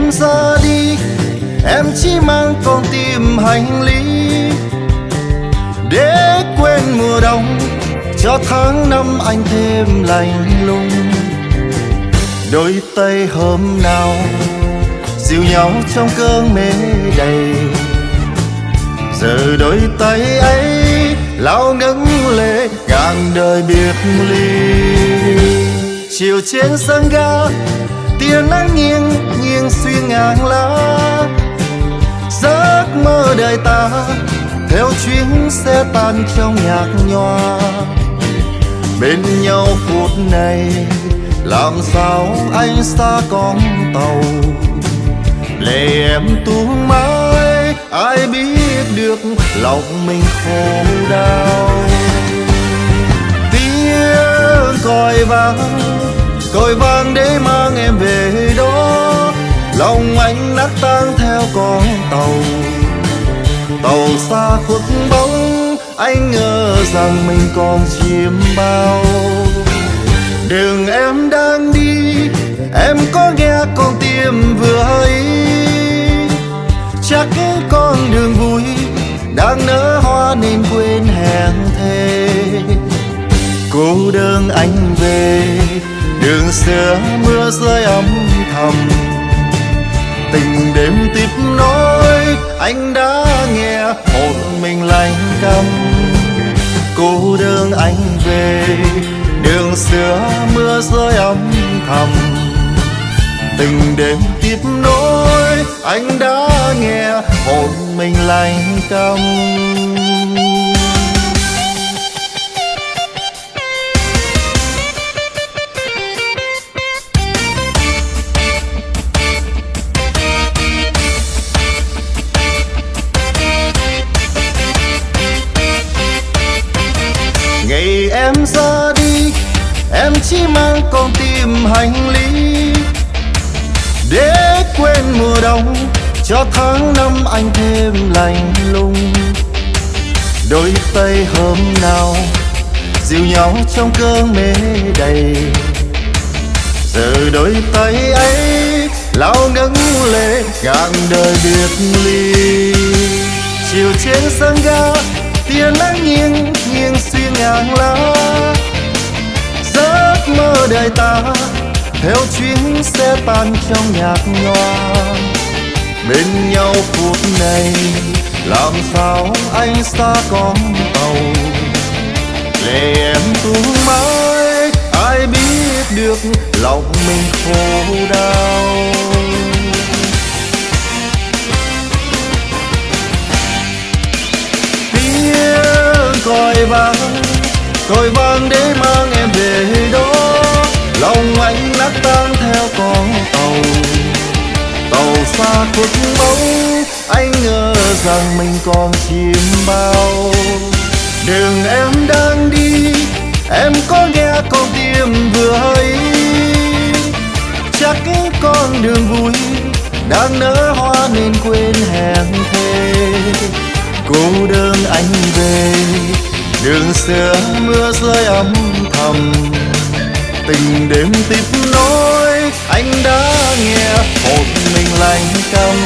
em ra đi, em chỉ mang con tim hành lý. Để quên mùa đông, cho tháng năm anh thêm lạnh lùng. Đôi tay hôm nào, dìu nhau trong cơn mê đầy. Giờ đôi tay ấy lao ngấn lệ, ngàn đời biệt ly. Chiều trên sân ga, tia nắng nghiêng ngang lá. Giấc mơ đời ta theo chuyến xe tan trong nhạc nhòa. Bên nhau phút này, làm sao anh xa con tàu? Lệ em tuôn mãi, ai biết được lòng mình khổ đau? Tiếng còi vang còi vang để mang em con tàu. Tàu xa khuất bóng, anh ngờ rằng mình còn chiếm bao. Đường em đang đi, em có nghe con tim vừa ấy. Chắc con đường vui đang nở hoa nên quên hẹn thề. Cô đơn anh về, đường xưa mưa rơi âm thầm tình đêm tiếp nối, anh đã nghe một mình lạnh căm. Cô đơn anh về, đường xưa mưa rơi âm thầm. Tình đêm tiếp nối, anh đã nghe một mình lạnh căm. Ra đi, em chỉ mang con tim hành lý. Để quên mùa đông, cho tháng năm anh thêm lạnh lùng. Đôi tay hôm nào dịu nhau trong cơn mê đầy. Giờ đôi tay ấy, lao ngấn lệ, ngàn đời biệt ly. Chiều trên sân ga tia nắng nghiêng xuyên ngàn lá. Giấc mơ đời ta theo chuyến xe tan trong nhạc nhòa. Bên nhau phút này làm sao anh xa con tàu? Lệ em tuôn mãi, ai biết được lòng mình khổ đau? Vang còi vang để mang em về đó. Lòng anh nát tan theo con tàu tàu xa khuất bóng anh ngờ rằng mình còn chìm bao. Đường em đang đi, em có nghe con tim vừa hay chắc con đường vui đang nở hoa nên quên hẹn thề. Cô đơn anh về đường xưa mưa rơi âm thầm, tình đêm tiếp nối, anh đã nghe một mình lạnh căm